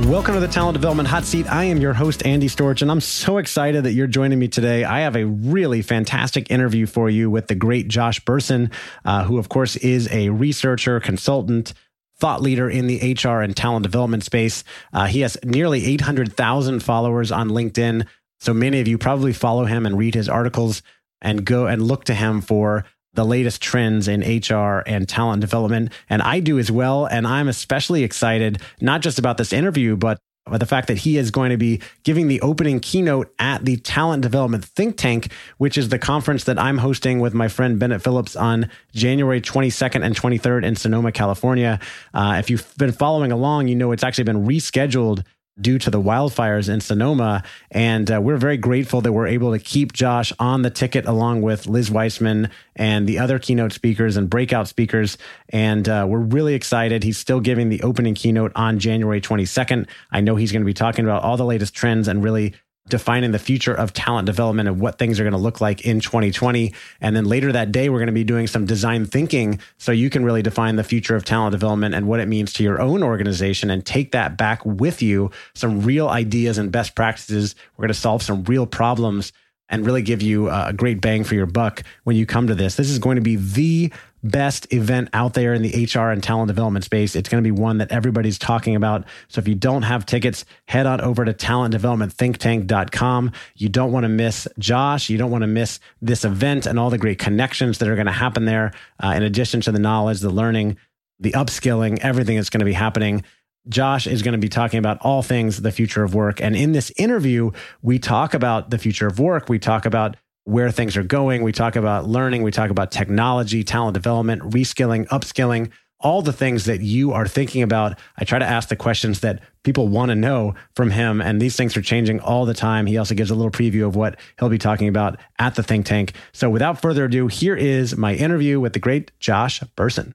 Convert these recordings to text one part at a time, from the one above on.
Welcome to the Talent Development Hot Seat. I am your host, Andy Storch, and I'm so excited that you're joining me today. I have a really fantastic interview for you with the great Josh Bersin, uh, who, of course, is a researcher, consultant, thought leader in the HR and talent development space. Uh, he has nearly 800,000 followers on LinkedIn. So many of you probably follow him and read his articles and go and look to him for the latest trends in HR and talent development. And I do as well. And I'm especially excited, not just about this interview, but the fact that he is going to be giving the opening keynote at the Talent Development Think Tank, which is the conference that I'm hosting with my friend Bennett Phillips on January 22nd and 23rd in Sonoma, California. Uh, if you've been following along, you know it's actually been rescheduled due to the wildfires in Sonoma. And uh, we're very grateful that we're able to keep Josh on the ticket along with Liz Wiseman and the other keynote speakers and breakout speakers. And uh, we're really excited. He's still giving the opening keynote on January 22nd. I know he's going to be talking about all the latest trends and really defining the future of talent development and what things are going to look like in 2020. And then later that day, we're going to be doing some design thinking so you can really define the future of talent development and what it means to your own organization and take that back with you. Some real ideas and best practices. We're going to solve some real problems and really give you a great bang for your buck when you come to this. This is going to be the best event out there in the HR and talent development space. It's going to be one that everybody's talking about. So if you don't have tickets, head on over to talentdevelopmentthinktank.com. You don't want to miss Josh. You don't want to miss this event and all the great connections that are going to happen there. Uh, in addition to the knowledge, the learning, the upskilling, everything that's going to be happening. Josh is going to be talking about all things the future of work. And in this interview, we talk about the future of work. We talk about where things are going. We talk about learning, we talk about technology, talent development, reskilling, upskilling, all the things that you are thinking about. I try to ask the questions that people want to know from him. And these things are changing all the time. He also gives a little preview of what he'll be talking about at the think tank. So without further ado, here is my interview with the great Josh Bersin.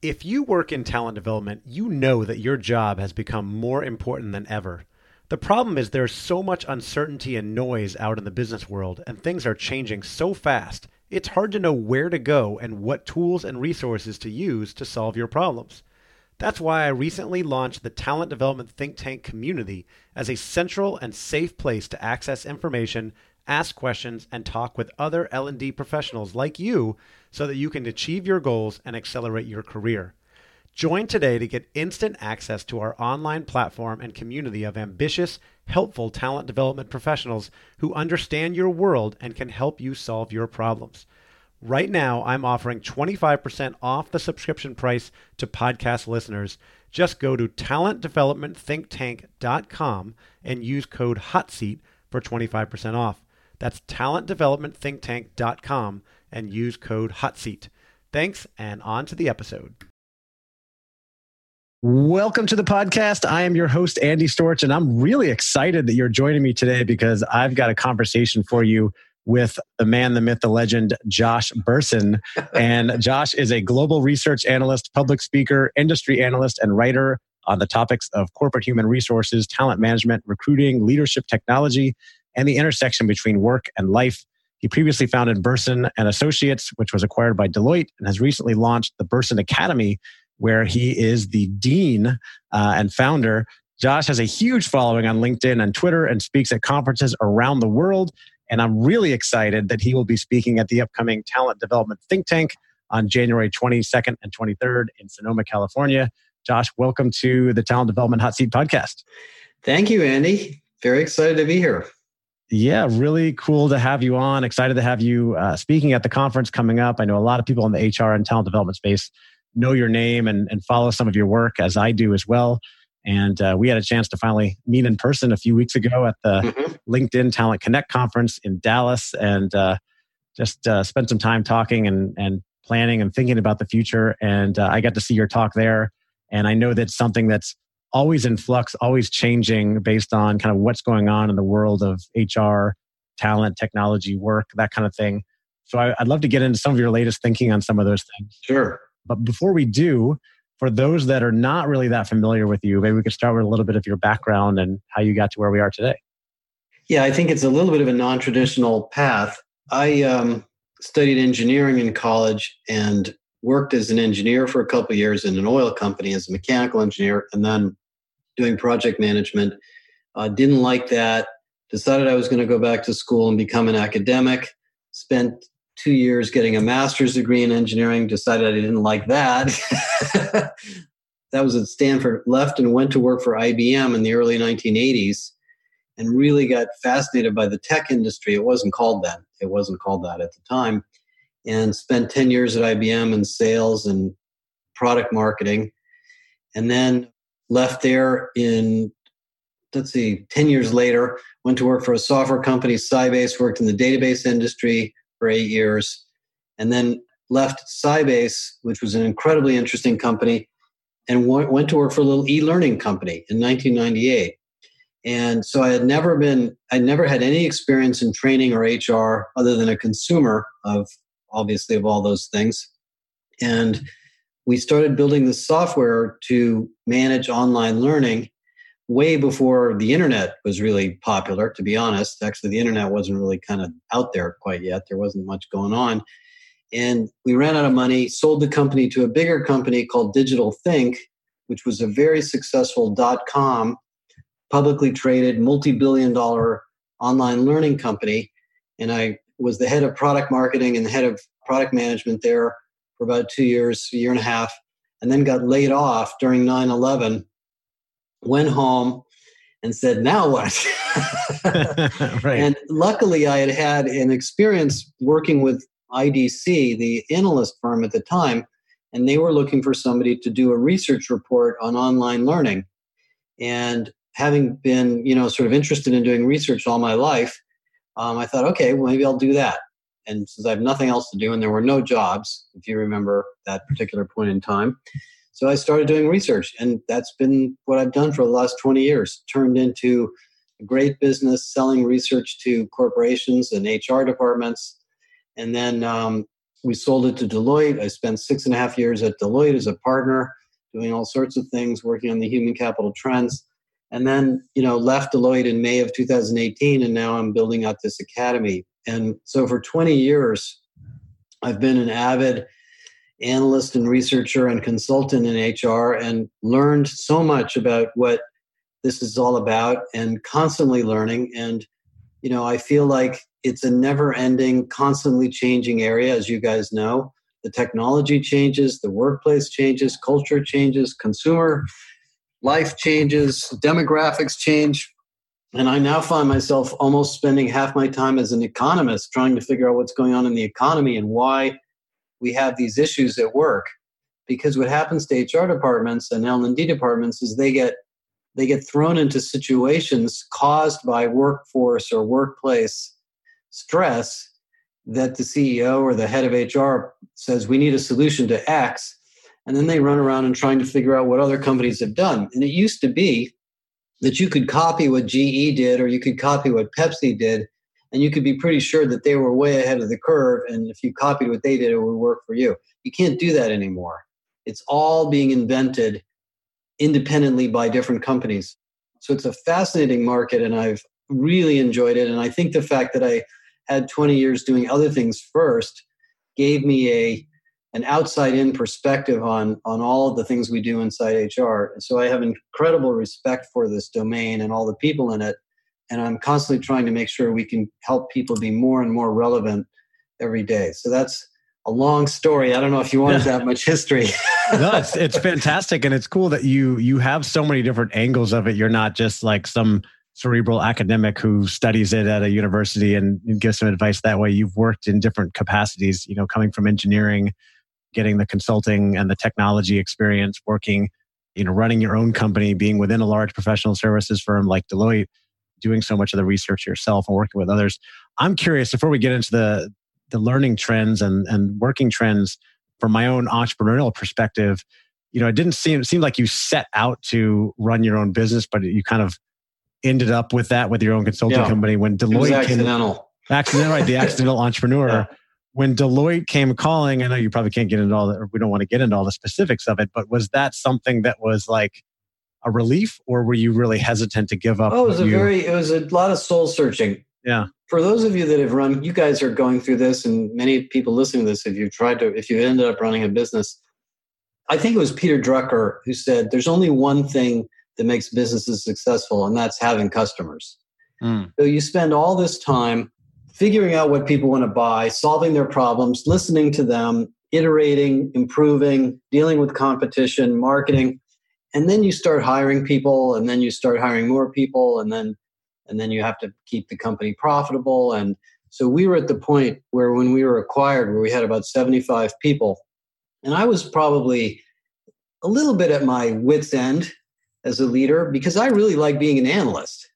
If you work in talent development, you know that your job has become more important than ever. The problem is there's so much uncertainty and noise out in the business world, and things are changing so fast, it's hard to know where to go and what tools and resources to use to solve your problems. That's why I recently launched the Talent Development Think Tank community as a central and safe place to access information, ask questions, and talk with other L&D professionals like you so that you can achieve your goals and accelerate your career. Join today to get instant access to our online platform and community of ambitious, helpful talent development professionals who understand your world and can help you solve your problems. Right now, I'm offering 25% off the subscription price to podcast listeners. Just go to talentdevelopmentthinktank.com and use code HOTSEAT for 25% off. That's talentdevelopmentthinktank.com and use code HOTSEAT. Thanks, and on to the episode. Welcome to the podcast. I am your host, Andy Storch, and I'm really excited that you're joining me today because I've got a conversation for you with the man, the myth, the legend, Josh Bersin. and Josh is a global research analyst, public speaker, industry analyst, and writer on the topics of corporate human resources, talent management, recruiting, leadership technology, and the intersection between work and life. He previously founded Bersin and Associates, which was acquired by Deloitte, and has recently launched the Bersin Academy, where he is the dean uh, and founder. Josh has a huge following on LinkedIn and Twitter and speaks at conferences around the world. And I'm really excited that he will be speaking at the upcoming Talent Development Think Tank on January 22nd and 23rd in Sonoma, California. Josh, welcome to the Talent Development Hot Seat podcast. Thank you, Andy. Very excited to be here. Yeah, really cool to have you on. Excited to have you uh, speaking at the conference coming up. I know a lot of people in the HR and talent development space know your name and, and follow some of your work, as I do as well. And uh, we had a chance to finally meet in person a few weeks ago at the mm-hmm. LinkedIn Talent Connect conference in Dallas, and uh, just uh, spent some time talking and and planning and thinking about the future. And uh, I got to see your talk there, and I know that's something that's always in flux, always changing based on kind of what's going on in the world of HR, talent, technology, work, that kind of thing. So I, would love to get into some of your latest thinking on some of those things. Sure. But before we do, for those that are not really that familiar with you, maybe we could start with a little bit of your background and how you got to where we are today. Yeah, I think it's a little bit of a non traditional path. I um, studied engineering in college and worked as an engineer for a couple years in an oil company as a mechanical engineer and then doing project management. Uh, didn't like that. Decided I was going to go back to school and become an academic. Spent two years getting a master's degree in engineering, decided I didn't like that. that was at Stanford, left and went to work for IBM in the early 1980s and really got fascinated by the tech industry. It wasn't called that. It wasn't called that at the time. And spent 10 years at IBM in sales and product marketing. And then left there in, let's see, 10 years later, went to work for a software company, Sybase, worked in the database industry, for eight years, and then left Sybase, which was an incredibly interesting company, and went to work for a little e-learning company in 1998. And so I had never been, I never had any experience in training or HR other than a consumer of obviously of all those things. And we started building the software to manage online learning way before the internet was really popular, to be honest. Actually, the internet wasn't really kind of out there quite yet. There wasn't much going on. And we ran out of money, sold the company to a bigger company called DigitalThink, which was a very successful dot com, publicly traded, multi billion dollar online learning company. And I was the head of product marketing and the head of product management there for about two years, a year and a half, and then got laid off during 9 11 went home and said, Now what? right. And luckily, I had had an experience working with IDC, the analyst firm at the time, and they were looking for somebody to do a research report on online learning. And having been, you know, sort of interested in doing research all my life, um, I thought, okay, well, maybe I'll do that. And since I have nothing else to do, and there were no jobs, if you remember that particular point in time, so I started doing research, and that's been what I've done for the last 20 years, turned into a great business selling research to corporations and HR departments. And then um, we sold it to Deloitte. I spent six and a half years at Deloitte as a partner, doing all sorts of things, working on the human capital trends. And then, you know, left Deloitte in May of 2018, and now I'm building out this academy. And so for 20 years, I've been an avid analyst and researcher and consultant in HR and learned so much about what this is all about and constantly learning. And, you know, I feel like it's a never ending, constantly changing area, as you guys know. The technology changes, the workplace changes, culture changes, consumer life changes, demographics change. And I now find myself almost spending half my time as an economist trying to figure out what's going on in the economy and why we have these issues at work. Because what happens to hr departments and l&d departments is they get they get thrown into situations caused by workforce or workplace stress that the ceo or the head of hr says we need a solution to x. And then they run around and trying to figure out what other companies have done. And it used to be that you could copy what ge did or you could copy what pepsi did and you could be pretty sure that they were way ahead of the curve. And if you copied what they did, it would work for you. You can't do that anymore. It's all being invented independently by different companies. So it's a fascinating market, and I've really enjoyed it. And I think the fact that I had 20 years doing other things first gave me a an outside in perspective on on all of the things we do inside HR. And so I have incredible respect for this domain and all the people in it. And I'm constantly trying to make sure we can help people be more and more relevant every day. So that's a long story. I don't know if you wanted that much history. no, it's, it's fantastic, and it's cool that you you have so many different angles of it. You're not just like some cerebral academic who studies it at a university and, and gives some advice that way. You've worked in different capacities. You know, coming from engineering getting the consulting and the technology experience working you know running your own company being within a large professional services firm like deloitte doing so much of the research yourself and working with others i'm curious before we get into the the learning trends and and working trends from my own entrepreneurial perspective you know it didn't seem it seemed like you set out to run your own business but you kind of ended up with that with your own consulting yeah. company when deloitte accidental came, accidental. Right the accidental entrepreneur. Yeah. When Deloitte came calling, I know you probably can't get into all the, we don't want to get into all the specifics of it, but was that something that was like a relief or were you really hesitant to give up? Oh, it was a you? very, it was a lot of soul searching. Yeah. For those of you that have run, you guys are going through this and many people listening to this, if you've tried to, if you ended up running a business, I think it was Peter Drucker who said, there's only one thing that makes businesses successful and that's having customers. Mm. So you spend all this time figuring out what people want to buy, solving their problems, listening to them, iterating, improving, dealing with competition, marketing. And then you start hiring people and then you start hiring more people and then and then you have to keep the company profitable and so we were at the point where when we were acquired where we had about 75 people and I was probably a little bit at my wits end as a leader because I really like being an analyst.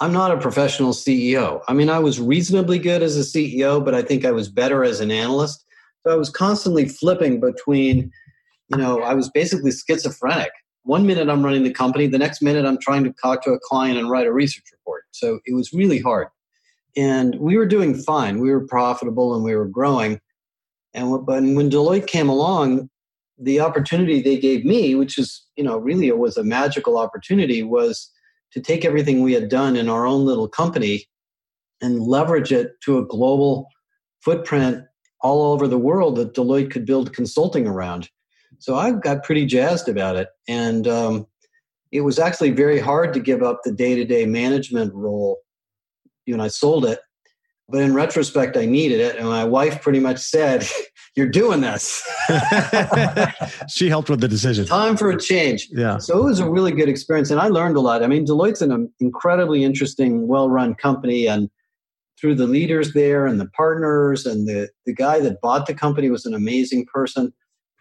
I'm not a professional CEO. I mean, I was reasonably good as a CEO, but I think I was better as an analyst. So I was constantly flipping between, you know, I was basically schizophrenic. One minute I'm running the company, the next minute I'm trying to talk to a client and write a research report. So it was really hard. And we were doing fine. We were profitable and we were growing. And when Deloitte came along, the opportunity they gave me, which is, you know, really it was a magical opportunity, was to take everything we had done in our own little company and leverage it to a global footprint all over the world that Deloitte could build consulting around. So I got pretty jazzed about it. And um, it was actually very hard to give up the day to day management role. You know, I sold it but in retrospect, I needed it. And my wife pretty much said, You're doing this. she helped with the decision. Time for a change. Yeah. So it was a really good experience. And I learned a lot. I mean, Deloitte's an incredibly interesting, well run company. And through the leaders there and the partners, and the, the guy that bought the company was an amazing person,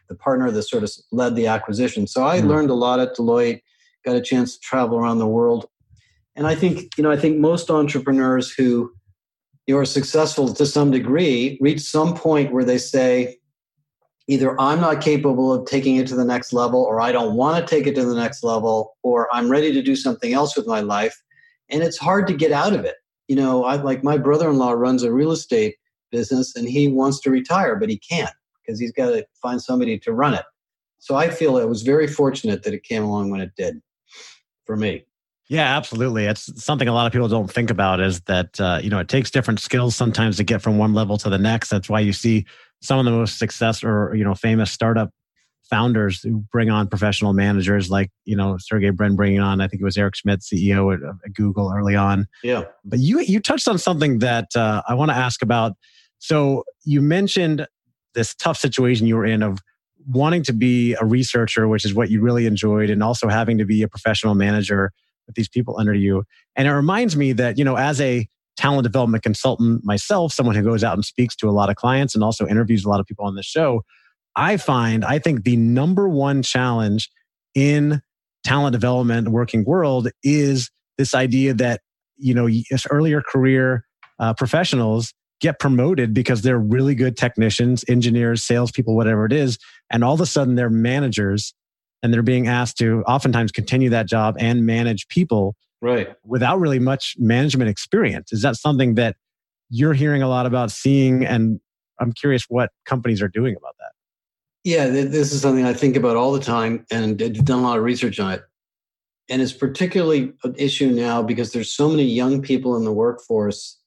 the partner that sort of led the acquisition. So I mm. learned a lot at Deloitte, got a chance to travel around the world. And I think, you know, I think most entrepreneurs who you're successful to some degree reach some point where they say either i'm not capable of taking it to the next level or i don't want to take it to the next level or i'm ready to do something else with my life and it's hard to get out of it you know i like my brother-in-law runs a real estate business and he wants to retire but he can't because he's got to find somebody to run it so i feel it was very fortunate that it came along when it did for me yeah, absolutely. It's something a lot of people don't think about is that, uh, you know, it takes different skills sometimes to get from one level to the next. That's why you see some of the most success or, you know, famous startup founders who bring on professional managers like, you know, Sergey Brin bringing on, I think it was Eric Schmidt, CEO at, at Google early on. Yeah. But you, you touched on something that uh, I want to ask about. So you mentioned this tough situation you were in of wanting to be a researcher, which is what you really enjoyed, and also having to be a professional manager with these people under you. And it reminds me that, you know, as a talent development consultant myself, someone who goes out and speaks to a lot of clients and also interviews a lot of people on the show, I find, I think the number one challenge in talent development working world is this idea that, you know, earlier career uh, professionals get promoted because they're really good technicians, engineers, salespeople, whatever it is. And all of a sudden they're managers and they're being asked to oftentimes continue that job and manage people right without really much management experience is that something that you're hearing a lot about seeing, and I'm curious what companies are doing about that. Yeah, this is something I think about all the time and I've done a lot of research on it. And it's particularly an issue now because there's so many young people in the workforce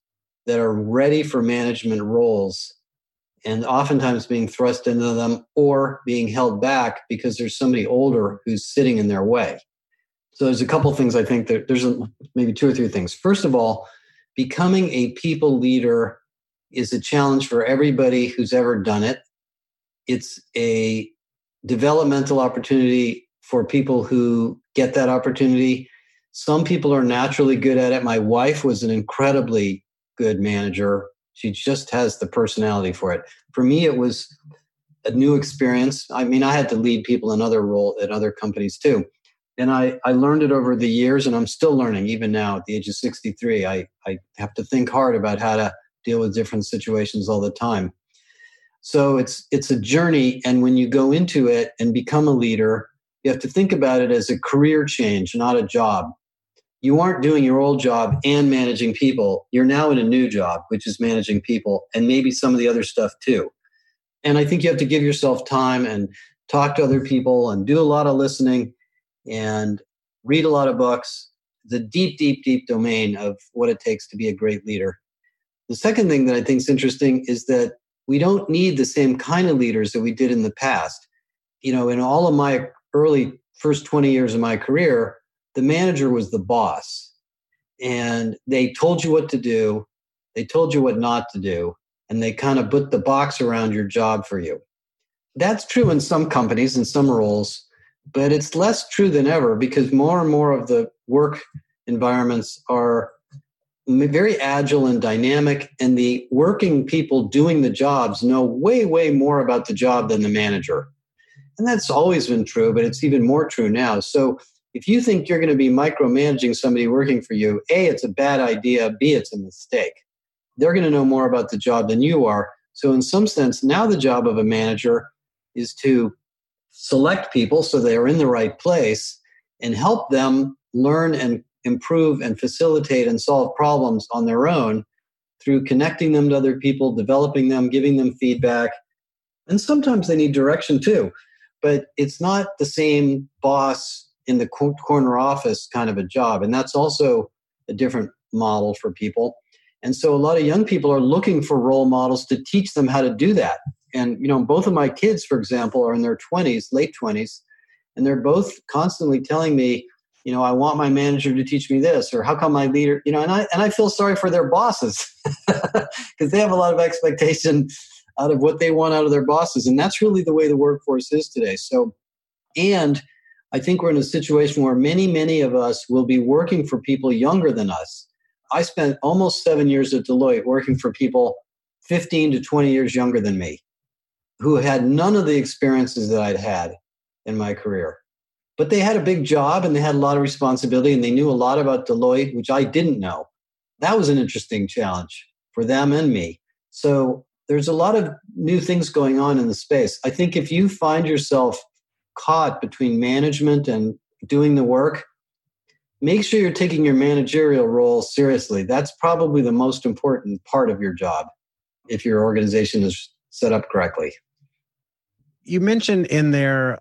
that are ready for management roles and oftentimes being thrust into them or being held back because there's somebody older who's sitting in their way. So there's a couple things I think that there's maybe two or three things. First of all, becoming a people leader is a challenge for everybody who's ever done it. It's a developmental opportunity for people who get that opportunity. Some people are naturally good at it. My wife was an incredibly good manager. She just has the personality for it. For me, it was a new experience. I mean, I had to lead people in other role at other companies too. And I, I learned it over the years and I'm still learning even now at the age of 63. I, I have to think hard about how to deal with different situations all the time. So it's it's a journey and when you go into it and become a leader, you have to think about it as a career change, not a job. You aren't doing your old job and managing people. You're now in a new job, which is managing people and maybe some of the other stuff too. And I think you have to give yourself time and talk to other people and do a lot of listening and read a lot of books. The deep, deep, deep domain of what it takes to be a great leader. The second thing that I think is interesting is that we don't need the same kind of leaders that we did in the past. You know, in all of my early first 20 years of my career, the manager was the boss. And they told you what to do, they told you what not to do, and they kind of put the box around your job for you. That's true in some companies and some roles, but it's less true than ever because more and more of the work environments are very agile and dynamic, and the working people doing the jobs know way, way more about the job than the manager. And that's always been true, but it's even more true now. So if you think you're going to be micromanaging somebody working for you, A, it's a bad idea, B, it's a mistake. They're going to know more about the job than you are. So, in some sense, now the job of a manager is to select people so they are in the right place and help them learn and improve and facilitate and solve problems on their own through connecting them to other people, developing them, giving them feedback. And sometimes they need direction too but it's not the same boss in the corner office kind of a job. And that's also a different model for people. And so a lot of young people are looking for role models to teach them how to do that. And, you know, both of my kids, for example, are in their 20s, late 20s, and they're both constantly telling me, you know, I want my manager to teach me this, or how come my leader, you know, and I and I feel sorry for their bosses because they have a lot of expectation out of what they want out of their bosses. And that's really the way the workforce is today. So, and I think we're in a situation where many, many of us will be working for people younger than us. I spent almost seven years at Deloitte working for people 15 to 20 years younger than me who had none of the experiences that I'd had in my career. But they had a big job and they had a lot of responsibility and they knew a lot about Deloitte, which I didn't know. That was an interesting challenge for them and me. So there's a lot of new things going on in the space. I think if you find yourself caught between management and doing the work, make sure you're taking your managerial role seriously. That's probably the most important part of your job if your organization is set up correctly. You mentioned in there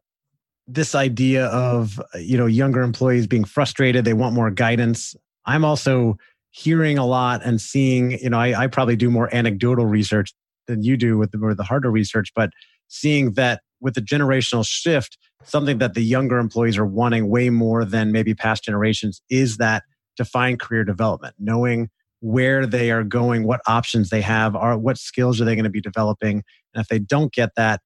this idea of you know younger employees being frustrated they want more guidance i'm also hearing a lot and seeing you know I, I, probably do more anecdotal research than you do with the, with the harder research, but seeing that with the generational shift, something that the younger employees are wanting way more than maybe past generations is that defined career development, knowing where they are going, what options they have, are what skills are they going to be developing, and if they don't get that,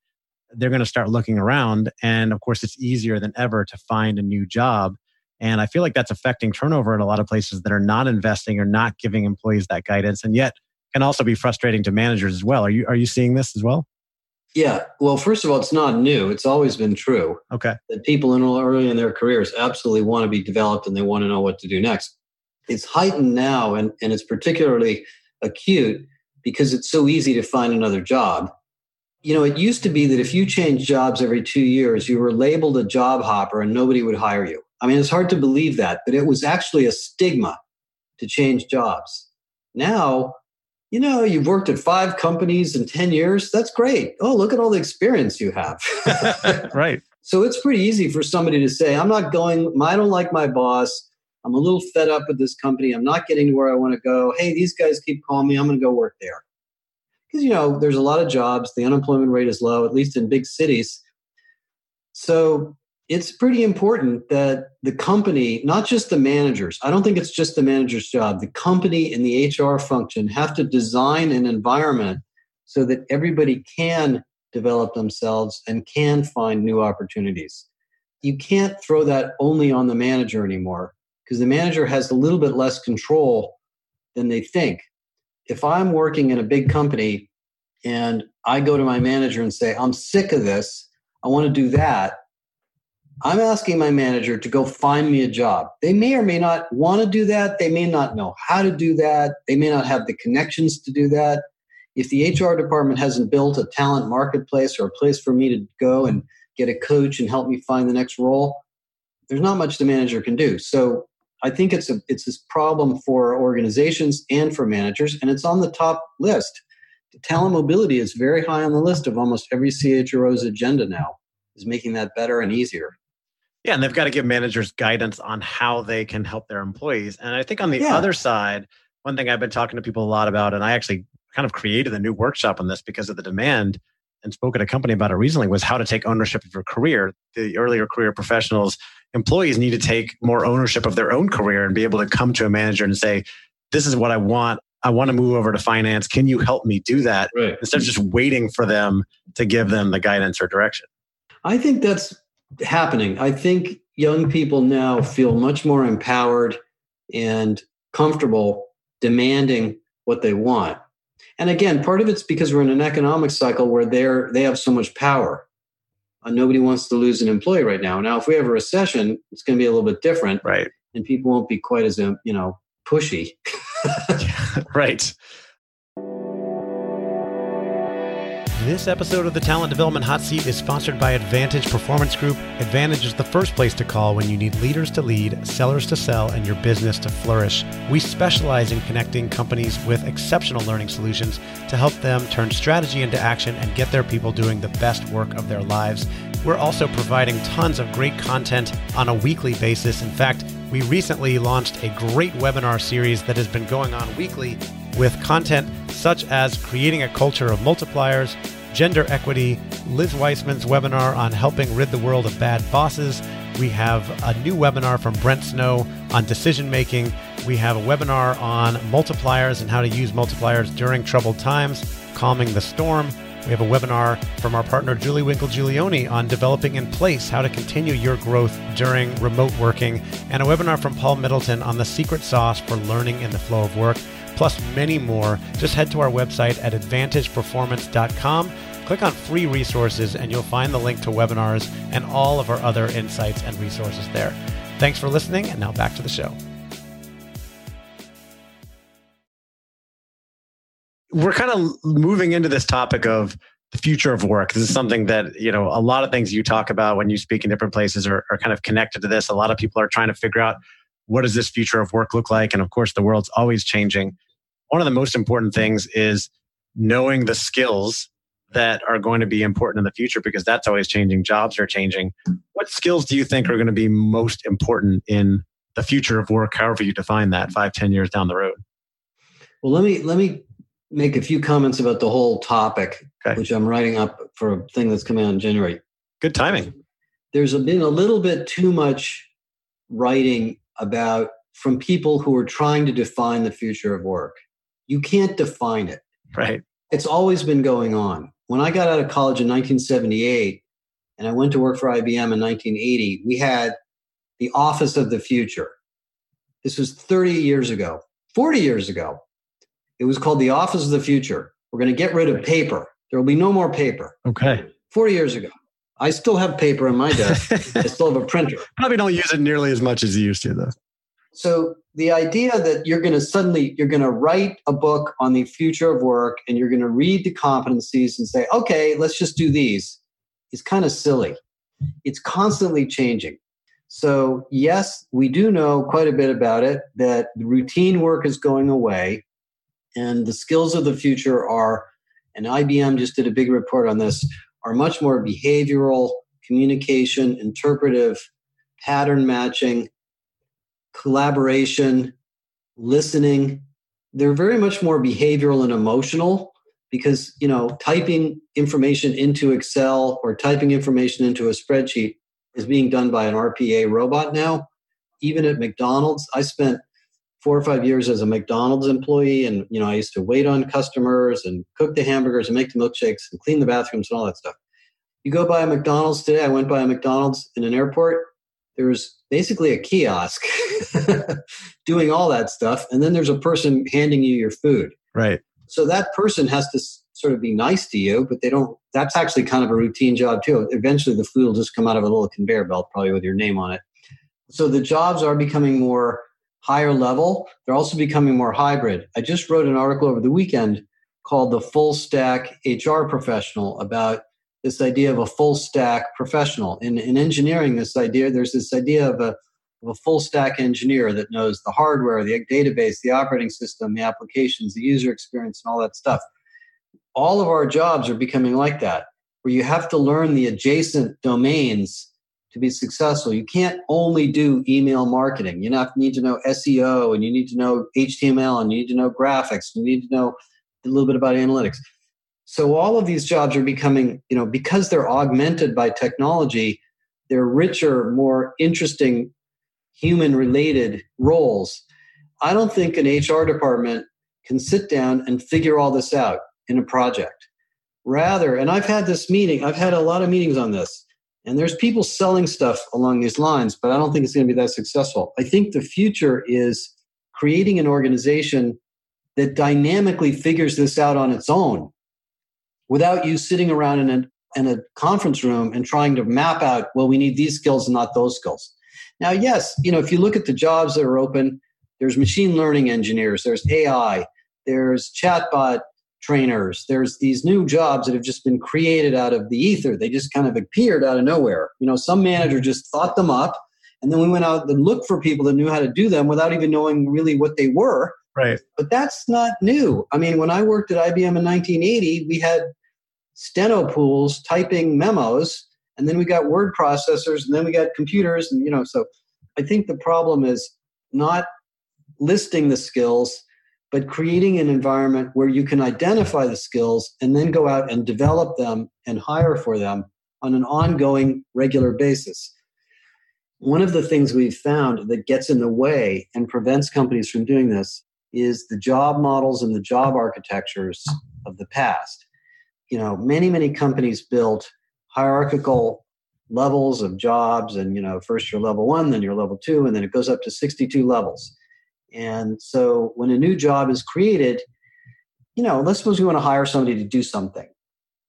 they're going to start looking around. And of course, it's easier than ever to find a new job. And I feel like that's affecting turnover in a lot of places that are not investing or not giving employees that guidance. And yet, can also be frustrating to managers as well. Are you are you seeing this as well? Yeah. Well, first of all, it's not new. It's always been true. Okay. That people in early in their careers absolutely want to be developed and they want to know what to do next. It's heightened now and, and it's particularly acute because it's so easy to find another job. You know, it used to be that if you changed jobs every two years, you were labeled a job hopper and nobody would hire you. I mean, it's hard to believe that, but it was actually a stigma to change jobs. Now, you know, you've worked at five companies in 10 years. That's great. Oh, look at all the experience you have. right. So it's pretty easy for somebody to say, I'm not going, I don't like my boss. I'm a little fed up with this company. I'm not getting to where I want to go. Hey, these guys keep calling me. I'm going to go work there. Because, you know, there's a lot of jobs. The unemployment rate is low, at least in big cities. So it's pretty important that the company, not just the managers, I don't think it's just the manager's job, the company and the HR function have to design an environment so that everybody can develop themselves and can find new opportunities. You can't throw that only on the manager anymore because the manager has a little bit less control than they think. If I'm working in a big company and I go to my manager and say, I'm sick of this, I want to do that, I'm asking my manager to go find me a job. They may or may not want to do that. They may not know how to do that. They may not have the connections to do that. If the HR department hasn't built a talent marketplace or a place for me to go and get a coach and help me find the next role, there's not much the manager can do. So I think it's a it's this problem for organizations and for managers, and it's on the top list. Talent mobility is very high on the list of almost every CHRO's agenda now, is making that better and easier. Yeah, and they've got to give managers guidance on how they can help their employees. And I think on the yeah. other side, one thing I've been talking to people a lot about, and I actually kind of created a new workshop on this because of the demand and spoke at a company about it recently, was how to take ownership of your career. The earlier career professionals, employees need to take more ownership of their own career and be able to come to a manager and say, This is what I want. I want to move over to finance. Can you help me do that? Right. Instead of just waiting for them to give them the guidance or direction. I think that's happening. I think young people now feel much more empowered and comfortable demanding what they want. And again, part of it's because we're in an economic cycle where they're they have so much power. Uh, nobody wants to lose an employee right now. Now, if we have a recession, it's going to be a little bit different, right? And people won't be quite as um, you know pushy, right? This episode of the Talent Development Hot Seat is sponsored by Advantage Performance Group. Advantage is the first place to call when you need leaders to lead, sellers to sell, and your business to flourish. We specialize in connecting companies with exceptional learning solutions to help them turn strategy into action and get their people doing the best work of their lives. We're also providing tons of great content on a weekly basis. In fact, we recently launched a great webinar series that has been going on weekly with content such as creating a culture of multipliers, gender equity, Liz Wiseman's webinar on helping rid the world of bad bosses. We have a new webinar from Brent Snow on decision making. We have a webinar on multipliers and how to use multipliers during troubled times, calming the storm. We have a webinar from our partner Julie Winkle Giulioni on developing in place how to continue your growth during remote working, and a webinar from Paul Middleton on the secret sauce for learning in the flow of work plus many more, just head to our website at advantageperformance.com. Click on free resources and you'll find the link to webinars and all of our other insights and resources there. Thanks for listening, and now back to the show. We're kind of moving into this topic of the future of work. This is something that, you know, a lot of things you talk about when you speak in different places are, are kind of connected to this. A lot of people are trying to figure out what does this future of work look like? And of course, the world's always changing. One of the most important things is knowing the skills that are going to be important in the future because that's always changing. Jobs are changing. What skills do you think are going to be most important in the future of work, however you define that, five, ten years down the road? Well, let me let me make a few comments about the whole topic, okay. which I'm writing up for a thing that's coming out in January. Good timing. There's been a little bit too much writing about from people who are trying to define the future of work. You can't define it. Right. It's always been going on. When I got out of college in 1978 and I went to work for IBM in 1980, we had the Office of the Future. This was 30 years ago, 40 years ago. It was called the Office of the Future. We're going to get rid of paper. There will be no more paper. Okay. 40 years ago. I still have paper in my desk. I still have a printer. Probably don't use it nearly as much as you used to, though. So the idea that you're going to suddenly you're going to write a book on the future of work and you're going to read the competencies and say, okay, let's just do these, is kind of silly. It's constantly changing. So yes, we do know quite a bit about it. That the routine work is going away, And the skills of the future are, and IBM just did a big report on this, are much more behavioral, communication, interpretive, pattern matching, collaboration, listening. They're very much more behavioral and emotional because, you know, typing information into Excel or typing information into a spreadsheet is being done by an RPA robot now. Even at McDonald's, I spent four or five years as a McDonald's employee, and you know I used to wait on customers and cook the hamburgers and make the milkshakes and clean the bathrooms and all that stuff. You go by a McDonald's today. I went by a McDonald's in an airport. There's basically a kiosk doing all that stuff, and then there's a person handing you your food. Right. So that person has to sort of be nice to you, but they don't. That's actually kind of a routine job too. Eventually, the food will just come out of a little conveyor belt, probably with your name on it. So the jobs are becoming more higher level. They're also becoming more hybrid. I just wrote an article over the weekend called The Full Stack HR Professional about this idea of a full stack professional. In, in engineering, this idea, there's this idea of a, of a full stack engineer that knows the hardware, the database, the operating system, the applications, the user experience, and all that stuff. All of our jobs are becoming like that, where you have to learn the adjacent domains to be successful. You can't only do email marketing. You need to know SEO and you need to know HTML and you need to know graphics. You need to know a little bit about analytics. So all of these jobs are becoming, you know, because they're augmented by technology, they're richer, more interesting human related roles. I don't think an HR department can sit down and figure all this out in a project. Rather, and I've had this meeting, I've had a lot of meetings on this and there's people selling stuff along these lines, but I don't think it's going to be that successful. I think the future is creating an organization that dynamically figures this out on its own without you sitting around in a, in a conference room and trying to map out, well, we need these skills and not those skills. Now, yes, you know, if you look at the jobs that are open, there's machine learning engineers, there's AI, there's chatbot trainers. There's these new jobs that have just been created out of the ether. They just kind of appeared out of nowhere. You know, some manager just thought them up, and then we went out and looked for people that knew how to do them without even knowing really what they were. Right. But that's not new. I mean, when I worked at IBM in 1980, we had steno pools typing memos, and then we got word processors, and then we got computers, and you know, so I think the problem is not listing the skills but creating an environment where you can identify the skills and then go out and develop them and hire for them on an ongoing, regular basis. One of the things we've found that gets in the way and prevents companies from doing this is the job models and the job architectures of the past. You know, many, many companies built hierarchical levels of jobs and, you know, first you're level one, then you're level two, and then it goes up to 62 levels and so when a new job is created, you know, let's suppose we want to hire somebody to do something.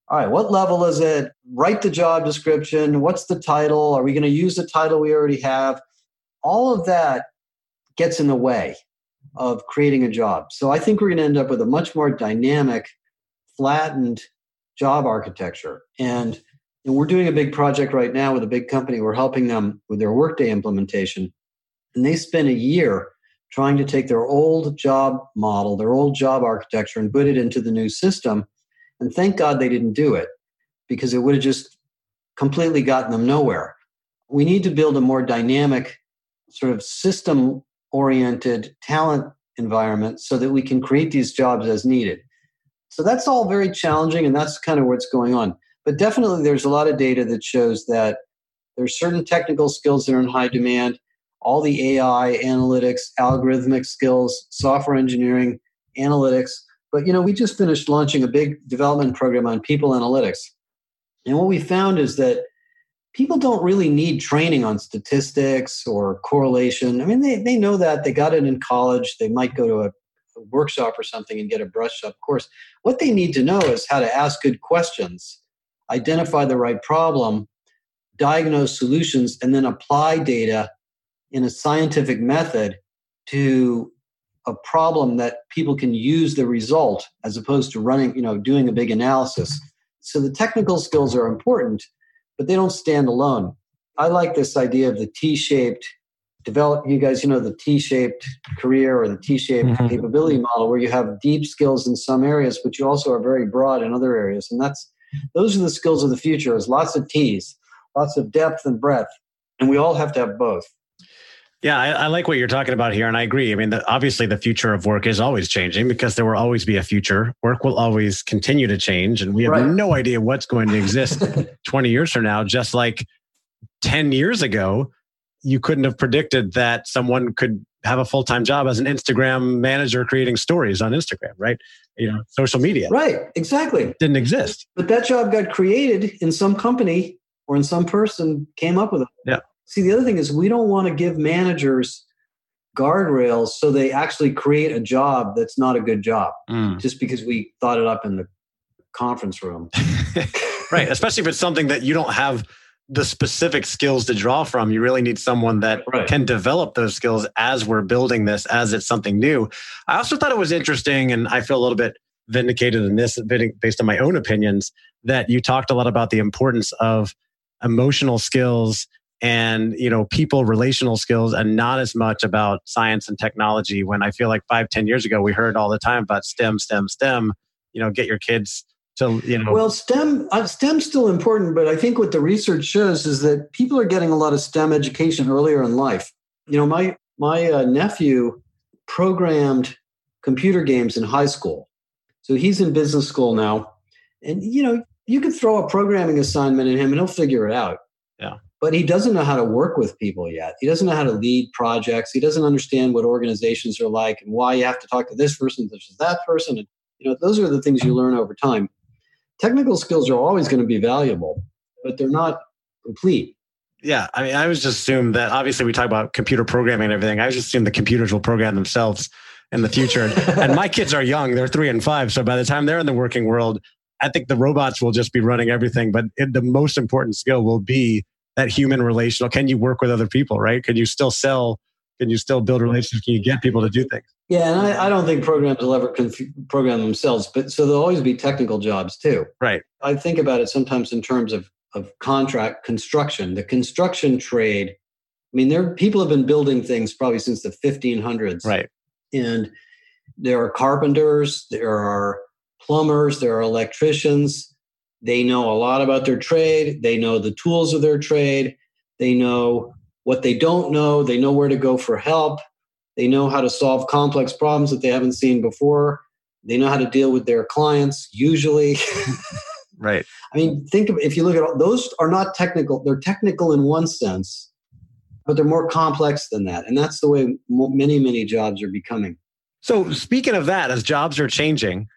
All right, what level is it? Write the job description. What's the title? Are we going to use the title we already have? All of that gets in the way of creating a job. So I think we're going to end up with a much more dynamic, flattened job architecture. And, and we're doing a big project right now with a big company. We're helping them with their Workday implementation. And they spent a year trying to take their old job model, their old job architecture, and put it into the new system. And thank God they didn't do it because it would have just completely gotten them nowhere. We need to build a more dynamic, sort of system oriented talent environment so that we can create these jobs as needed. So that's all very challenging, and that's kind of what's going on. But definitely, there's a lot of data that shows that there's certain technical skills that are in high demand all the AI, analytics, algorithmic skills, software engineering, analytics. But you know, we just finished launching a big development program on people analytics. And what we found is that people don't really need training on statistics or correlation. I mean, they, they know that. They got it in college. They might go to a, a workshop or something and get a brush up course. What they need to know is how to ask good questions, identify the right problem, diagnose solutions, and then apply data in a scientific method to a problem that people can use the result as opposed to running, you know, doing a big analysis. So the technical skills are important, but they don't stand alone. I like this idea of the T-shaped develop you guys you know the t-shaped career or the t-shaped mm-hmm. capability model where you have deep skills in some areas but you also are very broad in other areas and that's those are the skills of the future is lots of t's lots of depth and breadth and we all have to have both yeah, I, I, like what you're talking about here, and I agree. I mean, the, obviously, the future of work is always changing because there will always be a future. Work will always continue to change, and we have right. no idea what's going to exist 20 years from now. Just like 10 years ago, you couldn't have predicted that someone could have a full time job as an Instagram manager creating stories on Instagram, right? You know, social media. Right, exactly. Didn't exist. But that job got created in some company or in some person came up with it. Yeah. See, the other thing is we don't want to give managers guardrails so they actually create a job that's not a good job mm. just because we thought it up in the conference room. right. Especially if it's something that you don't have the specific skills to draw from. You really need someone that right. can develop those skills as we're building this, as it's something new. I also thought it was interesting, and I feel a little bit vindicated in this based on my own opinions, that you talked a lot about the importance of emotional skills and you know people relational skills and not as much about science and technology when i feel like five ten years ago we heard all the time about stem stem stem you know get your kids to you know well stem uh, stem's still important but i think what the research shows is that people are getting a lot of stem education earlier in life. You know my my uh, nephew programmed computer games in high school. So he's in business school now. And you know you can throw a programming assignment at him and he'll figure it out. Yeah but he doesn't know how to work with people yet. He doesn't know how to lead projects. He doesn't understand what organizations are like and why you have to talk to this person versus that person. And you know, those are the things you learn over time. Technical skills are always going to be valuable, but they're not complete. Yeah, I mean, I was just assumed that obviously we talk about computer programming and everything. I was just assumed the computers will program themselves in the future. and my kids are young; they're three and five. So by the time they're in the working world, I think the robots will just be running everything. But it, the most important skill will be that human relational can you work with other people right? Can you still sell can you still build relationships? Can you get people to do things? Yeah and i, I don't think programs will ever conf- program themselves but so there'll always be technical jobs too. Right. I think about it sometimes in terms of of contract construction the construction trade. I mean there people have been building things probably since the 1500s right. And there are carpenters there are plumbers there are electricians they know a lot about their trade. They know the tools of their trade. They know what they don't know. They know where to go for help. They know how to solve complex problems that they haven't seen before. They know how to deal with their clients, usually. right. I mean, think of if you look at all, those are not technical. They're technical in one sense, but they're more complex than that. And that's the way many, many jobs are becoming. So, speaking of that, as jobs are changing,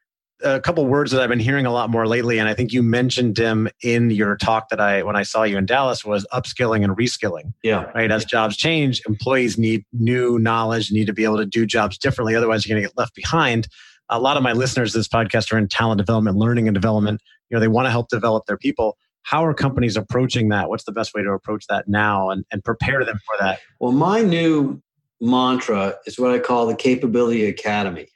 a couple words that I've been hearing a lot more lately, and I think you mentioned them in your talk that I when I saw you in Dallas was upskilling and reskilling. Yeah. Right. As jobs change, employees need new knowledge, need to be able to do jobs differently. Otherwise, you're going to get left behind. A lot of my listeners to this podcast are in talent development, learning and development. You know, they want to help develop their people. How are companies approaching that? What's the best way to approach that now and, and prepare them for that? Well, my new mantra is what I call the Capability Academy,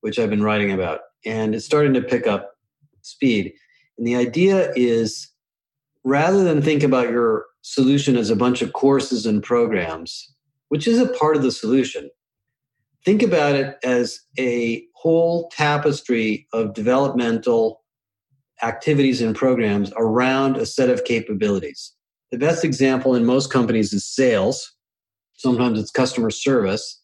which I've been writing about and it's starting to pick up speed. And the idea is rather than think about your solution as a bunch of courses and programs, which is a part of the solution, think about it as a whole tapestry of developmental activities and programs around a set of capabilities. The best example in most companies is sales. Sometimes it's customer service.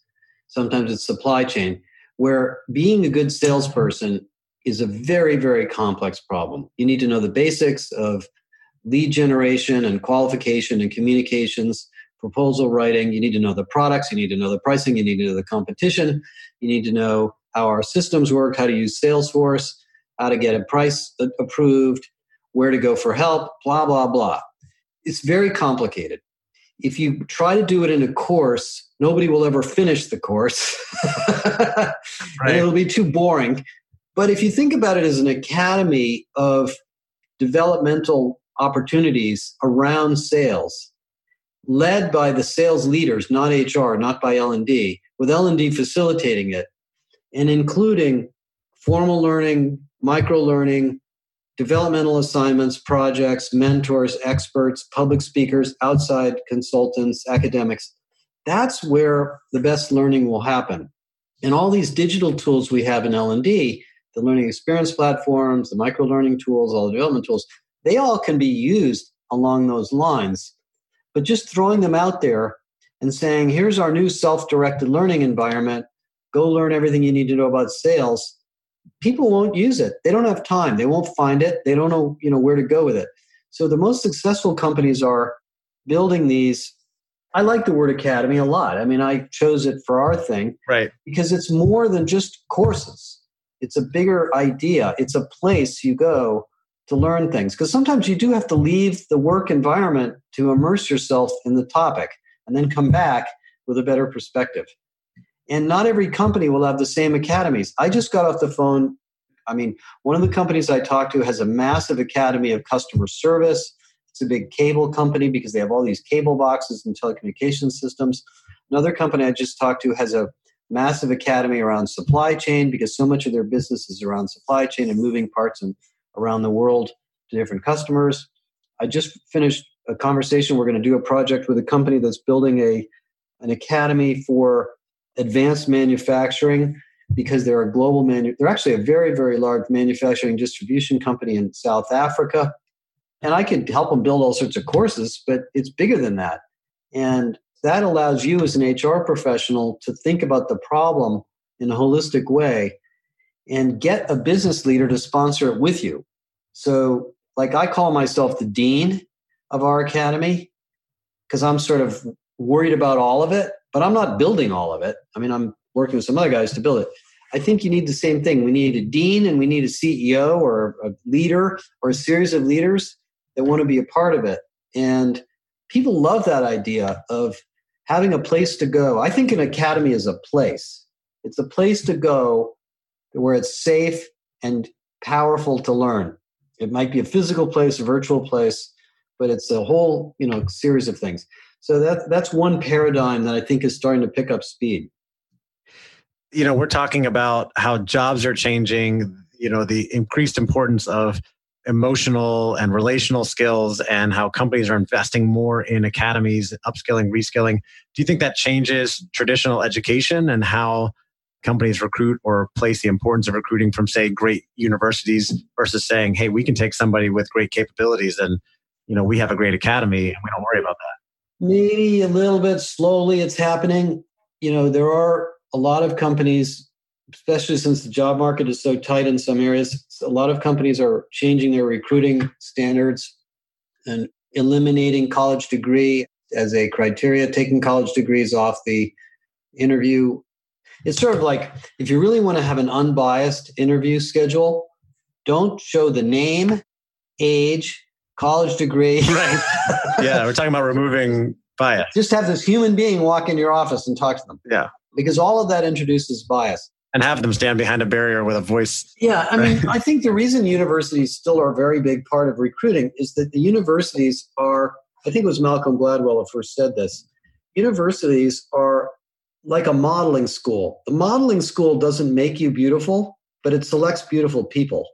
Sometimes it's supply chain where being a good salesperson is a very, very complex problem. You need to know the basics of lead generation and qualification and communications, proposal writing. You need to know the products, you need to know the pricing, you need to know the competition, you need to know how our systems work, how to use Salesforce, how to get a price approved, where to go for help, blah, blah, blah. It's very complicated. If you try to do it in a course, nobody will ever finish the course. right. and it'll be too boring. But if you think about it as an academy of developmental opportunities around sales, led by the sales leaders, not HR, not by L&D, with L&D facilitating it, and including formal learning, micro learning, developmental assignments, projects, mentors, experts, public speakers, outside consultants, academics That's where the best learning will happen. And all these digital tools we have in L&D, the learning experience platforms, the micro learning tools, all the development tools, they all can be used along those lines. But just throwing them out there and saying, here's our new self directed learning environment, go learn everything you need to know about sales, people won't use it. They don't have time. They won't find it. They don't know, you know where to go with it. So the most successful companies are building these. I like the word academy a lot. I mean, I chose it for our thing. Right. Because it's more than just courses. It's a bigger idea. It's a place you go to learn things. Because sometimes you do have to leave the work environment to immerse yourself in the topic and then come back with a better perspective. And not every company will have the same academies. I just got off the phone. I mean, one of the companies I talked to has a massive academy of customer service. It's a big cable company because they have all these cable boxes and telecommunication systems. Another company I just talked to has a massive academy around supply chain because so much of their business is around supply chain and moving parts and around the world to different customers. I just finished a conversation. We're going to do a project with a company that's building a an academy for advanced manufacturing because they're a global manu- they're actually a very very large manufacturing distribution company in South Africa. And I can help them build all sorts of courses but it's bigger than that. And that allows you as an HR professional to think about the problem in a holistic way and get a business leader to sponsor it with you. So like I call myself the dean of our academy because I'm sort of worried about all of it but I'm not building all of it. I mean, I'm working with some other guys to build it. I think you need the same thing. We need a dean and we need a CEO or a leader or a series of leaders that want to be a part of it. And people love that idea of having a place to go. I think an academy is a place. It's a place to go where it's safe and powerful to learn. It might be a physical place, a virtual place, but it's a whole, you know, series of things. So that that's one paradigm that I think is starting to pick up speed. You know, we're talking about how jobs are changing, you know, the increased importance of emotional and relational skills and how companies are investing more in academies, upskilling, reskilling. Do you think that changes traditional education and how companies recruit or place the importance of recruiting from say great universities versus saying, "Hey, we can take somebody with great capabilities and you know, we have a great academy and we don't worry about that." Maybe a little bit slowly it's happening. You know, there are a lot of companies, especially since the job market is so tight in some areas, a lot of companies are changing their recruiting standards and eliminating college degree as a criteria, taking college degrees off the interview. It's sort of like if you really want to have an unbiased interview schedule, don't show the name, age, college degree. Right. yeah, we're talking about removing bias. Just have this human being walk in your office and talk to them. Yeah. Because all of that introduces bias. And have them stand behind a barrier with a voice. Yeah, I mean, I think the reason universities still are a very big part of recruiting is that the universities are, I think it was Malcolm Gladwell who first said this, universities are like a modeling school. The modeling school doesn't make you beautiful, but it selects beautiful people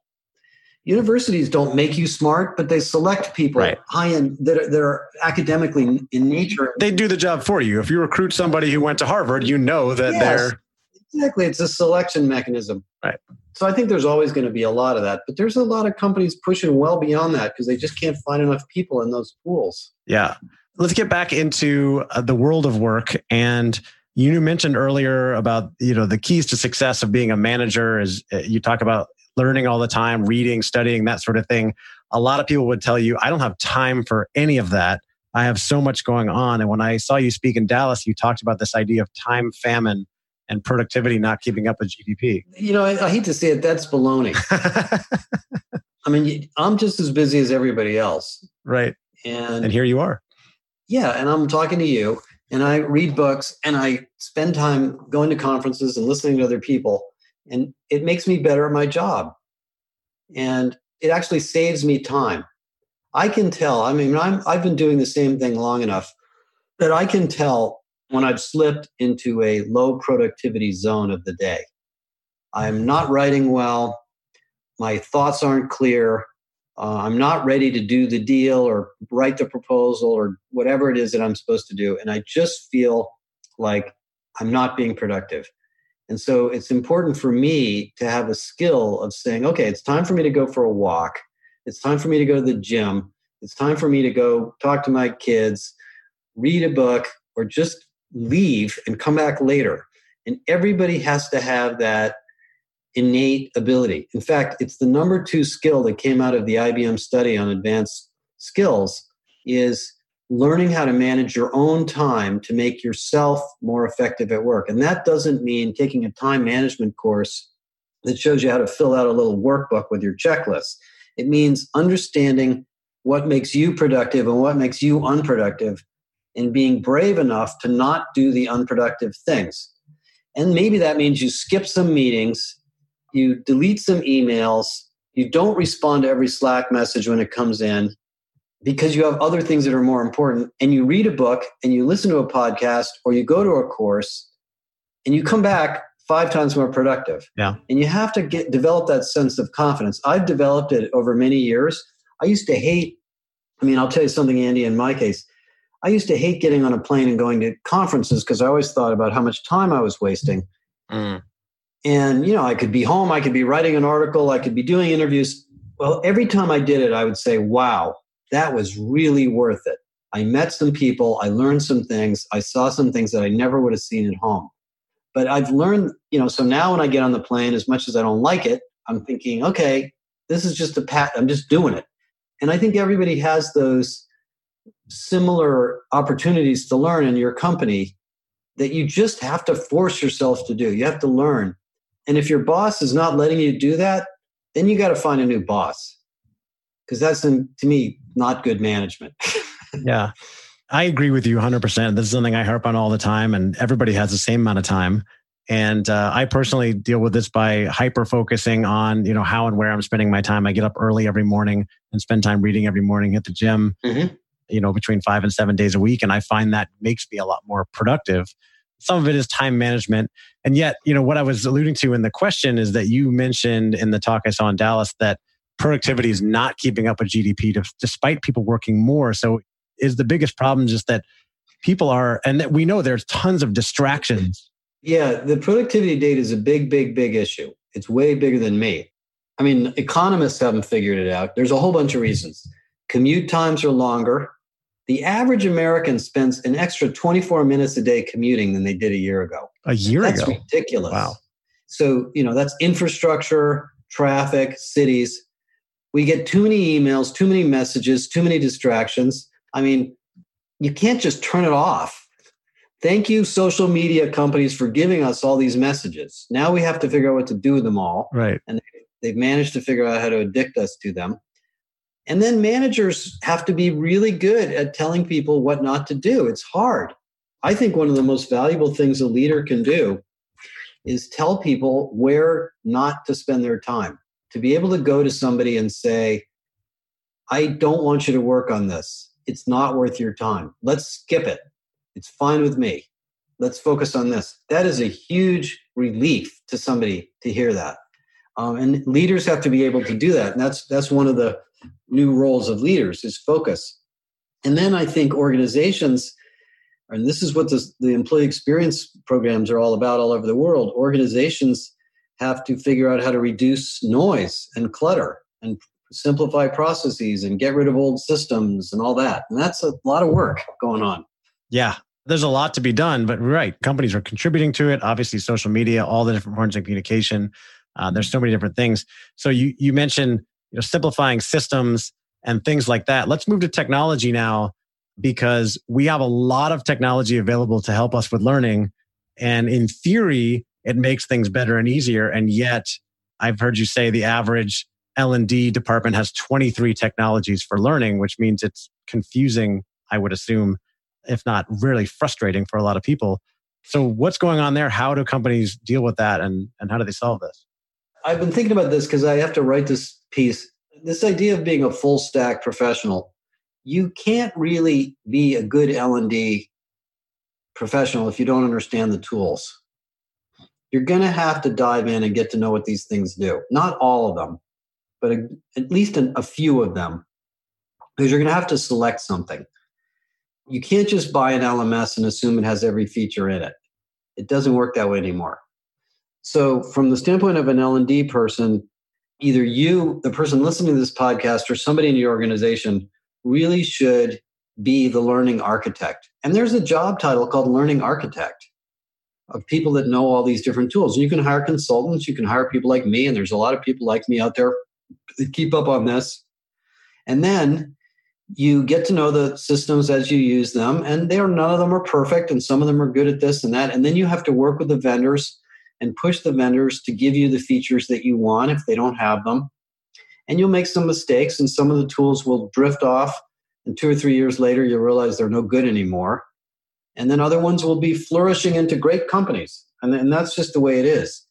universities don't make you smart, but they select people right. high in that are, that are academically in nature. They do the job for you. If you recruit somebody who went to Harvard, you know that yes, they're exactly. It's a selection mechanism. Right. So I think there's always going to be a lot of that, but there's a lot of companies pushing well beyond that because they just can't find enough people in those pools. Yeah. Let's get back into uh, the world of work and you mentioned earlier about you know the keys to success of being a manager is uh, you talk about learning all the time, reading, studying, that sort of thing. A lot of people would tell you, I don't have time for any of that. I have so much going on. And when I saw you speak in Dallas, you talked about this idea of time famine and productivity not keeping up with GDP. You know, I, I hate to say it, that's baloney. I mean, I'm just as busy as everybody else. Right. And, and here you are. Yeah. And I'm talking to you and I read books and I spend time going to conferences and listening to other people and it makes me better at my job. And it actually saves me time. I can tell i mean I'm, i've been doing the same thing long enough that i can tell when i've slipped into a low productivity zone of the day. I'm not writing well. My thoughts aren't clear. Uh, i'm not ready to do the deal or write the proposal or whatever it is that i'm supposed to do. And i just feel like I'm not being productive. And so it's important for me to have a skill of saying, okay, it's time for me to go for a walk. It's time for me to go to the gym. It's time for me to go talk to my kids, read a book, or just leave and come back later. And everybody has to have that innate ability. In fact, it's the number two skill that came out of the IBM study on advanced skills is learning how to manage your own time to make yourself more effective at work. And that doesn't mean taking a time management course that shows you how to fill out a little workbook with your checklist. It means understanding what makes you productive and what makes you unproductive and being brave enough to not do the unproductive things. And maybe that means you skip some meetings, you delete some emails, you don't respond to every Slack message when it comes in because you have other things that are more important. And you read a book and you listen to a podcast or you go to a course and you come back five times more productive. Yeah. And you have to get develop that sense of confidence. I've developed it over many years. I used to hate, I mean, I'll tell you something, Andy, in my case. I used to hate getting on a plane and going to conferences because I always thought about how much time I was wasting. Mm. And, you know, I could be home, I could be writing an article, I could be doing interviews. Well, every time I did it, I would say, wow, that was really worth it. I met some people, I learned some things, I saw some things that I never would have seen at home. But I've learned, you know, so now when I get on the plane, as much as I don't like it, I'm thinking, okay, this is just a pat, I'm just doing it. And I think everybody has those similar opportunities to learn in your company that you just have to force yourself to do. You have to learn. And if your boss is not letting you do that, then you got to find a new boss. Because that's, to me, not good management. yeah. I agree with you 100%. This is something I harp on all the time, and everybody has the same amount of time. And uh, I personally deal with this by hyper focusing on, you know, how and where I'm spending my time. I get up early every morning and spend time reading every morning, hit the gym. Mm-hmm you know, between five and seven days a week. And I find that makes me a lot more productive. Some of it is time management. And yet, you know, what I was alluding to in the question is that you mentioned in the talk I saw in Dallas that productivity is not keeping up with GDP despite people working more. So is the biggest problem just that people are, and that we know there's tons of distractions. Yeah, the productivity data is a big, big, big issue. It's way bigger than me. I mean, economists haven't figured it out. There's a whole bunch of reasons. Commute times are longer. The average American spends an extra 24 minutes a day commuting than they did a year ago. A year that's ago? That's ridiculous. Wow. So, you know, that's infrastructure, traffic, cities. We get too many emails, too many messages, too many distractions. I mean, you can't just turn it off. Thank you, social media companies, for giving us all these messages. Now we have to figure out what to do with them all. Right. And they've managed to figure out how to addict us to them. And then managers have to be really good at telling people what not to do. It's hard. I think one of the most valuable things a leader can do is tell people where not to spend their time. To be able to go to somebody and say, I don't want you to work on this. It's not worth your time. Let's skip it. It's fine with me. Let's focus on this. That is a huge relief to somebody to hear that. Um, and leaders have to be able to do that. And that's that's one of the new roles of leaders is focus. And then I think organizations, and this is what the, the employee experience programs are all about all over the world, organizations have to figure out how to reduce noise and clutter and simplify processes and get rid of old systems and all that. And that's a lot of work going on. Yeah. There's a lot to be done, but right, companies are contributing to it. Obviously, social media, all the different forms of communication. Uh, there's so many different things. So you you mentioned you know, simplifying systems and things like that. Let's move to technology now because we have a lot of technology available to help us with learning. And in theory, it makes things better and easier. And yet I've heard you say the average L&D department has 23 technologies for learning, which means it's confusing, I would assume, if not really frustrating for a lot of people. So what's going on there? How do companies deal with that and, and how do they solve this? I've been thinking about this because I have to write this piece. This idea of being a full stack professional, you can't really be a good L&D professional if you don't understand the tools. You're going to have to dive in and get to know what these things do. Not all of them, but a, at least an, a few of them, because you're going to have to select something. You can't just buy an LMS and assume it has every feature in it. It doesn't work that way anymore. So, from the standpoint of an L&D person, either you, the person listening to this podcast, or somebody in your organization really should be the learning architect. And there's a job title called learning architect of people that know all these different tools. And you can hire consultants, you can hire people like me, and there's a lot of people like me out there that keep up on this. And then you get to know the systems as you use them, and they are none of them are perfect, and some of them are good at this and that. And then you have to work with the vendors and push the vendors to give you the features that you want if they don't have them. And you'll make some mistakes, and some of the tools will drift off. And two or three years later, you'll realize they're no good anymore. And then other ones will be flourishing into great companies. And, and that's just the way it is.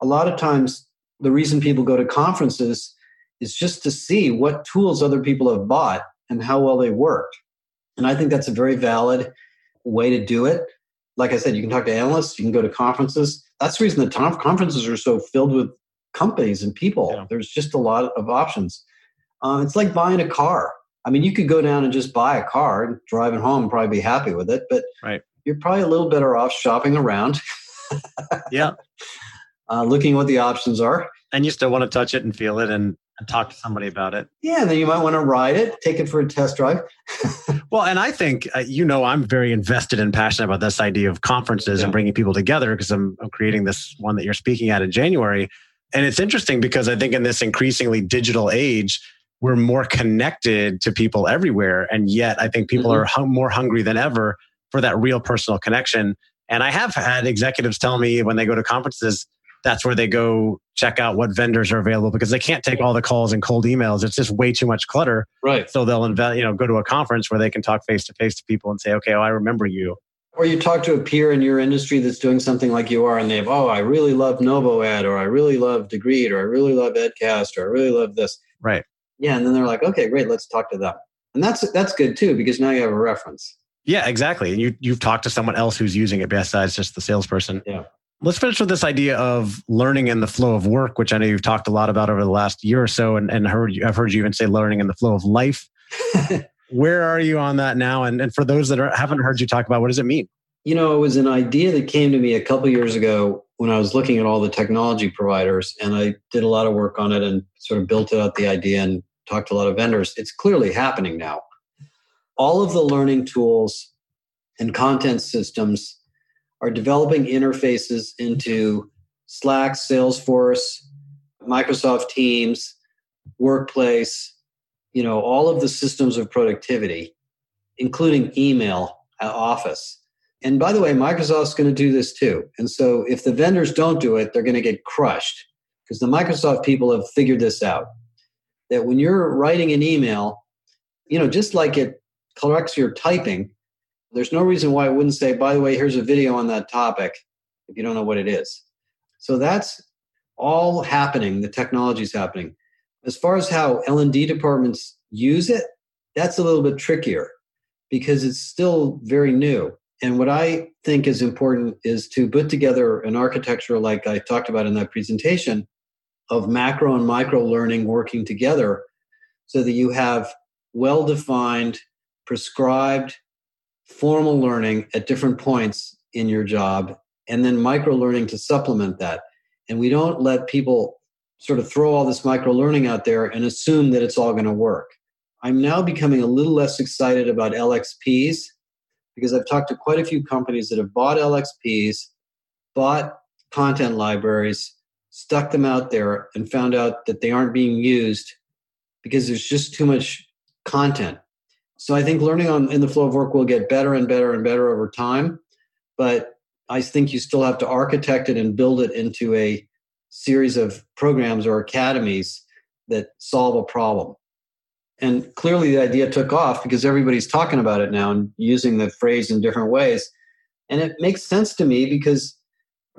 A lot of times, the reason people go to conferences is just to see what tools other people have bought and how well they worked. And I think that's a very valid way to do it. Like I said, you can talk to analysts, you can go to conferences. That's the reason the conferences are so filled with companies and people. Yeah. There's just a lot of options. Uh, it's like buying a car. I mean, you could go down and just buy a car and drive it home and probably be happy with it, but right. you're probably a little better off shopping around. yeah. Uh, looking what the options are. And you still want to touch it and feel it and, and talk to somebody about it. Yeah, and then you might want to ride it, take it for a test drive. well, and I think, uh, you know, I'm very invested and passionate about this idea of conferences yeah. and bringing people together because I'm, I'm creating this one that you're speaking at in January. And it's interesting because I think in this increasingly digital age, we're more connected to people everywhere. And yet I think people mm-hmm. are hum- more hungry than ever for that real personal connection. And I have had executives tell me when they go to conferences, that's where they go check out what vendors are available because they can't take all the calls and cold emails. It's just way too much clutter. Right. So they'll invest, you know, go to a conference where they can talk face to face to people and say, okay, oh, I remember you. Or you talk to a peer in your industry that's doing something like you are, and they have, oh, I really love NovoEd, or I really love Degreed, or I really love Edcast, or I really love this. Right. Yeah, and then they're like, okay, great, let's talk to them, and that's that's good too because now you have a reference. Yeah, exactly. And you you've talked to someone else who's using it besides just the salesperson. Yeah. Let's finish with this idea of learning in the flow of work, which I know you've talked a lot about over the last year or so, and, and heard I've heard you even say learning in the flow of life. Where are you on that now? And, and for those that are, haven't heard you talk about, what does it mean? You know, it was an idea that came to me a couple years ago when I was looking at all the technology providers, and I did a lot of work on it and sort of built out the idea and talked to a lot of vendors. It's clearly happening now. All of the learning tools and content systems are developing interfaces into Slack, Salesforce, Microsoft Teams, Workplace, you know, all of the systems of productivity, including email, Office. And by the way, Microsoft's going to do this too. And so if the vendors don't do it, they're going to get crushed because the Microsoft people have figured this out. That when you're writing an email, you know, just like it corrects your typing, there's no reason why it wouldn't say, by the way, here's a video on that topic if you don't know what it is. So that's all happening. The technology is happening. As far as how L&D departments use it, that's a little bit trickier because it's still very new. And what I think is important is to put together an architecture like I talked about in that presentation of macro and micro learning working together so that you have well defined, prescribed formal learning at different points in your job and then micro learning to supplement that. And we don't let people sort of throw all this micro learning out there and assume that it's all going to work. I'm now becoming a little less excited about LXPs because I've talked to quite a few companies that have bought LXPs, bought content libraries, stuck them out there, and found out that they aren't being used because there's just too much content. So I think learning on in the flow of work will get better and better and better over time. But I think you still have to architect it and build it into a series of programs or academies that solve a problem. And clearly the idea took off because everybody's talking about it now and using the phrase in different ways. And it makes sense to me because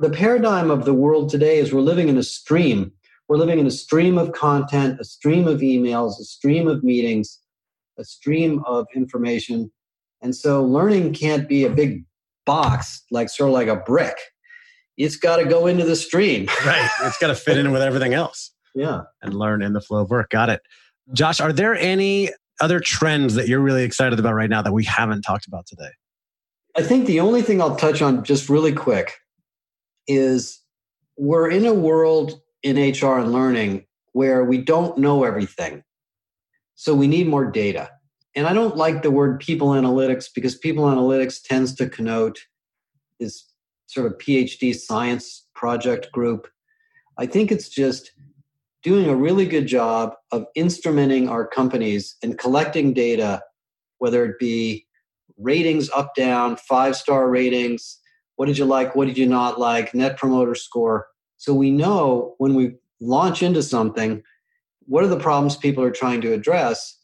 the paradigm of the world today is we're living in a stream. We're living in a stream of content, a stream of emails, a stream of meetings a stream of information. And so learning can't be a big box, like sort of like a brick. It's got to go into the stream. right. It's got to fit in with everything else. Yeah. And learn in the flow of work. Got it. Josh, are there any other trends that you're really excited about right now that we haven't talked about today? I think the only thing I'll touch on just really quick is we're in a world in HR and learning where we don't know everything. So we need more data. And I don't like the word people analytics because people analytics tends to connote this sort of PhD science project group. I think it's just doing a really good job of instrumenting our companies and collecting data, whether it be ratings up, down, five star ratings. What did you like? What did you not like? Net promoter score. So we know when we launch into something, what are the problems people are trying to address?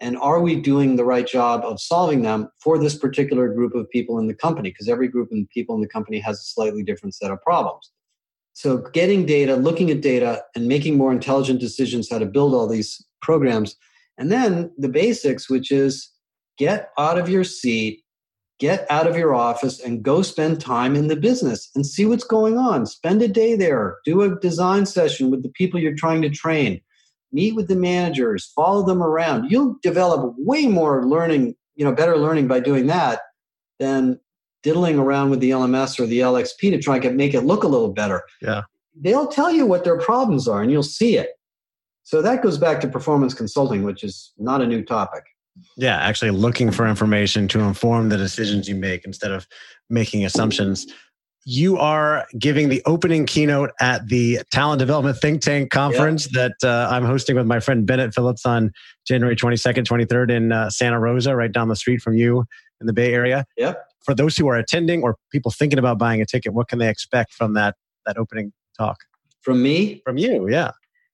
And are we doing the right job of solving them for this particular group of people in the company? Because every group of people in the company has a slightly different set of problems. So, getting data, looking at data, and making more intelligent decisions how to build all these programs. And then the basics, which is get out of your seat, get out of your office, and go spend time in the business and see what's going on. Spend a day there, do a design session with the people you're trying to train, meet with the managers, follow them around. You'll develop way more learning, you know, better learning by doing that than diddling around with the LMS or the LXP to try and make it look a little better. Yeah. They'll tell you what their problems are and you'll see it. So that goes back to performance consulting, which is not a new topic. Yeah, actually looking for information to inform the decisions you make instead of making assumptions. You are giving the opening keynote at the Talent Development Think Tank conference yep. that uh, I'm hosting with my friend Bennett Phillips on January 22nd, 23rd in uh, Santa Rosa, right down the street from you in the Bay Area. Yep for those who are attending or people thinking about buying a ticket, what can they expect from that that opening talk? From me? From you, yeah.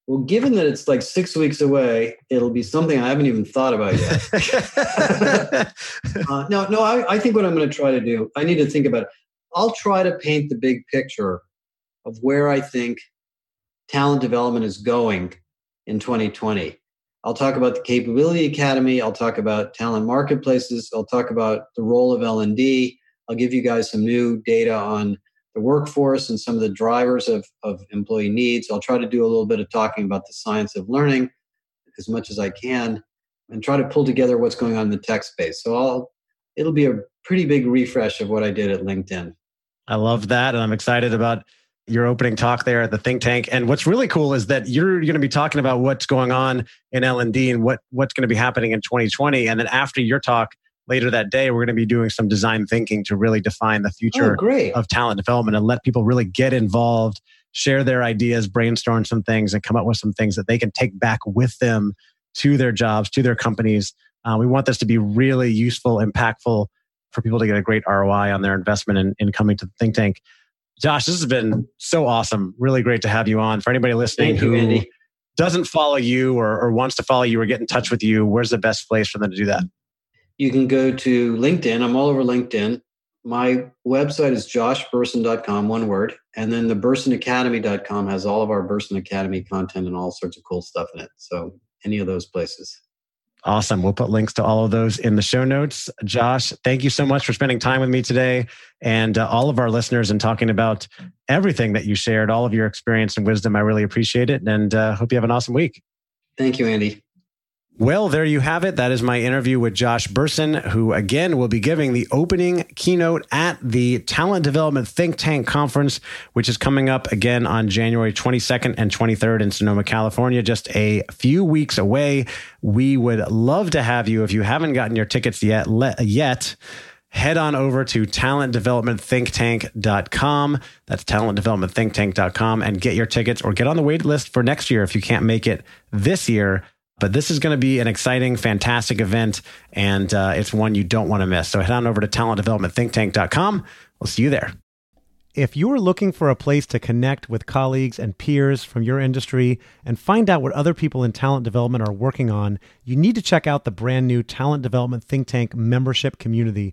Well, given that it's like six weeks away, it'll be something I haven't even thought about yet. uh, no, no, I, I think what I'm going to try to do, I need to think about it. I'll try to paint the big picture of where I think talent development is going in 2020. I'll talk about the Capability Academy. I'll talk about talent marketplaces. I'll talk about the role of L&D. I'll give you guys some new data on the workforce and some of the drivers of, of employee needs. I'll try to do a little bit of talking about the science of learning as much as I can and try to pull together what's going on in the tech space. So I'll it'll be a pretty big refresh of what I did at LinkedIn. I love that and I'm excited about your opening talk there at the think tank. And what's really cool is that you're going to be talking about what's going on in L&D and what, what's going to be happening in 2020. And then after your talk later that day, we're going to be doing some design thinking to really define the future oh, of talent development and let people really get involved, share their ideas, brainstorm some things, and come up with some things that they can take back with them to their jobs, to their companies. Uh, we want this to be really useful, impactful for people to get a great ROI on their investment in, in coming to the think tank. Josh, this has been so awesome. Really great to have you on. For anybody listening you, who doesn't follow you or, or wants to follow you or get in touch with you, where's the best place for them to do that? You can go to LinkedIn. I'm all over LinkedIn. My website is joshbersin.com, one word. And then the bersinacademy.com has all of our Bersin Academy content and all sorts of cool stuff in it. So any of those places. Awesome. We'll put links to all of those in the show notes. Josh, thank you so much for spending time with me today and uh, all of our listeners and talking about everything that you shared, all of your experience and wisdom. I really appreciate it and uh, hope you have an awesome week. Thank you, Andy. Well, there you have it. That is my interview with Josh Bersin, who again will be giving the opening keynote at the Talent Development Think Tank Conference, which is coming up again on January 22nd and 23rd in Sonoma, California, just a few weeks away. We would love to have you if you haven't gotten your tickets yet. yet head on over to talentdevelopmentthinktank.com. That's talentdevelopmentthinktank.com and get your tickets or get on the wait list for next year if you can't make it this year. But this is going to be an exciting, fantastic event, and uh, it's one you don't want to miss. So head on over to talentdevelopmentthinktank.com. We'll see you there. If you're looking for a place to connect with colleagues and peers from your industry and find out what other people in talent development are working on, you need to check out the brand new Talent Development Think Tank membership community.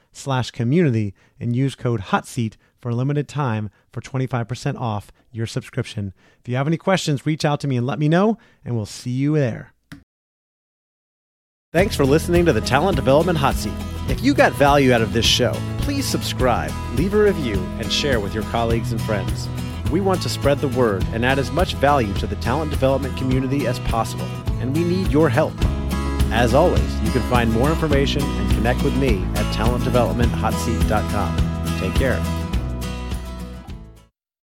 slash community and use code HOTSEAT for a limited time for 25% off your subscription. If you have any questions, reach out to me and let me know, and we'll see you there. Thanks for listening to the Talent Development Hot Seat. If you got value out of this show, please subscribe, leave a review, and share with your colleagues and friends. We want to spread the word and add as much value to the talent development community as possible, and we need your help. As always, you can find more information and connect with me at talentdevelopmenthotseat.com. Take care.